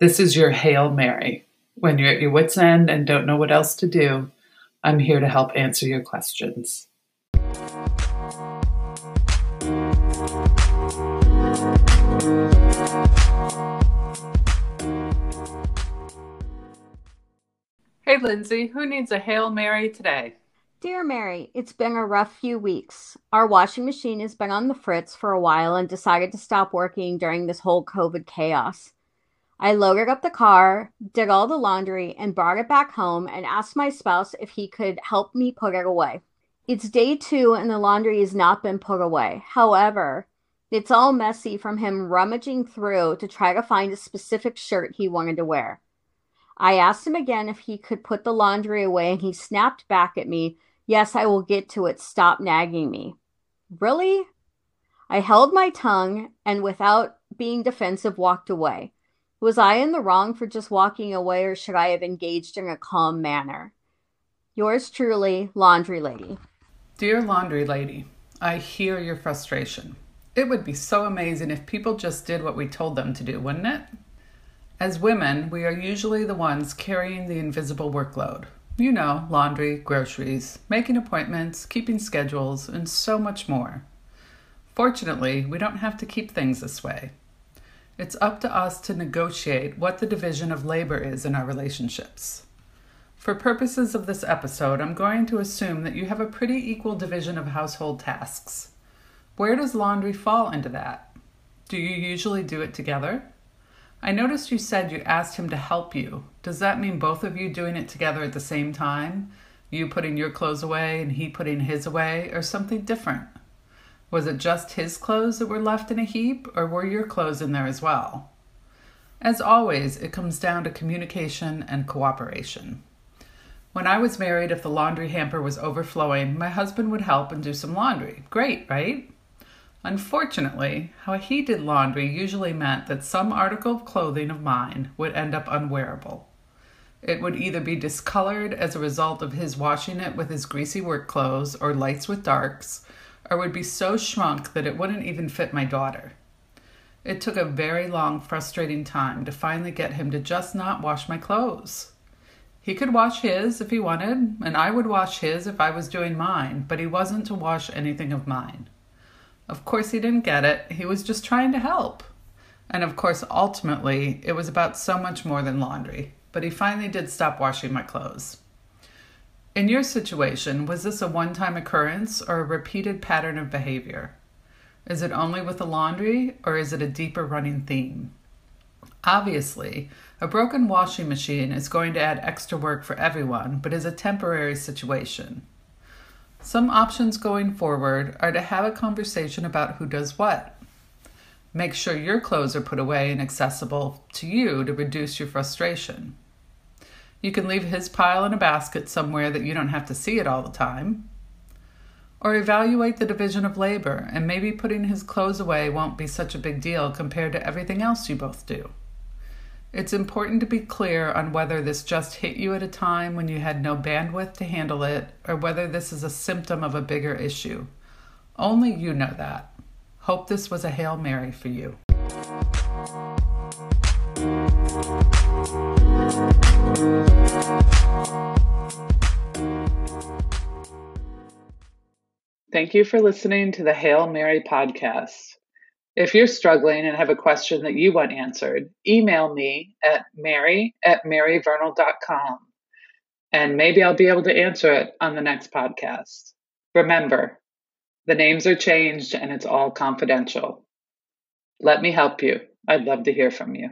This is your Hail Mary. When you're at your wits' end and don't know what else to do, I'm here to help answer your questions. Hey, Lindsay, who needs a Hail Mary today? Dear Mary, it's been a rough few weeks. Our washing machine has been on the fritz for a while and decided to stop working during this whole COVID chaos. I loaded up the car, did all the laundry, and brought it back home and asked my spouse if he could help me put it away. It's day two and the laundry has not been put away. However, it's all messy from him rummaging through to try to find a specific shirt he wanted to wear. I asked him again if he could put the laundry away, and he snapped back at me, Yes, I will get to it. Stop nagging me. Really? I held my tongue and, without being defensive, walked away. Was I in the wrong for just walking away, or should I have engaged in a calm manner? Yours truly, Laundry Lady. Dear Laundry Lady, I hear your frustration. It would be so amazing if people just did what we told them to do, wouldn't it? As women, we are usually the ones carrying the invisible workload. You know, laundry, groceries, making appointments, keeping schedules, and so much more. Fortunately, we don't have to keep things this way. It's up to us to negotiate what the division of labor is in our relationships. For purposes of this episode, I'm going to assume that you have a pretty equal division of household tasks. Where does laundry fall into that? Do you usually do it together? I noticed you said you asked him to help you. Does that mean both of you doing it together at the same time? You putting your clothes away and he putting his away, or something different? Was it just his clothes that were left in a heap, or were your clothes in there as well? As always, it comes down to communication and cooperation. When I was married, if the laundry hamper was overflowing, my husband would help and do some laundry. Great, right? Unfortunately, how he did laundry usually meant that some article of clothing of mine would end up unwearable. It would either be discolored as a result of his washing it with his greasy work clothes or lights with darks, or would be so shrunk that it wouldn't even fit my daughter. It took a very long, frustrating time to finally get him to just not wash my clothes. He could wash his if he wanted, and I would wash his if I was doing mine, but he wasn't to wash anything of mine. Of course, he didn't get it. He was just trying to help. And of course, ultimately, it was about so much more than laundry. But he finally did stop washing my clothes. In your situation, was this a one time occurrence or a repeated pattern of behavior? Is it only with the laundry or is it a deeper running theme? Obviously, a broken washing machine is going to add extra work for everyone, but is a temporary situation. Some options going forward are to have a conversation about who does what. Make sure your clothes are put away and accessible to you to reduce your frustration. You can leave his pile in a basket somewhere that you don't have to see it all the time. Or evaluate the division of labor, and maybe putting his clothes away won't be such a big deal compared to everything else you both do. It's important to be clear on whether this just hit you at a time when you had no bandwidth to handle it or whether this is a symptom of a bigger issue. Only you know that. Hope this was a Hail Mary for you. Thank you for listening to the Hail Mary podcast. If you're struggling and have a question that you want answered, email me at mary at maryvernal.com and maybe I'll be able to answer it on the next podcast. Remember, the names are changed and it's all confidential. Let me help you. I'd love to hear from you.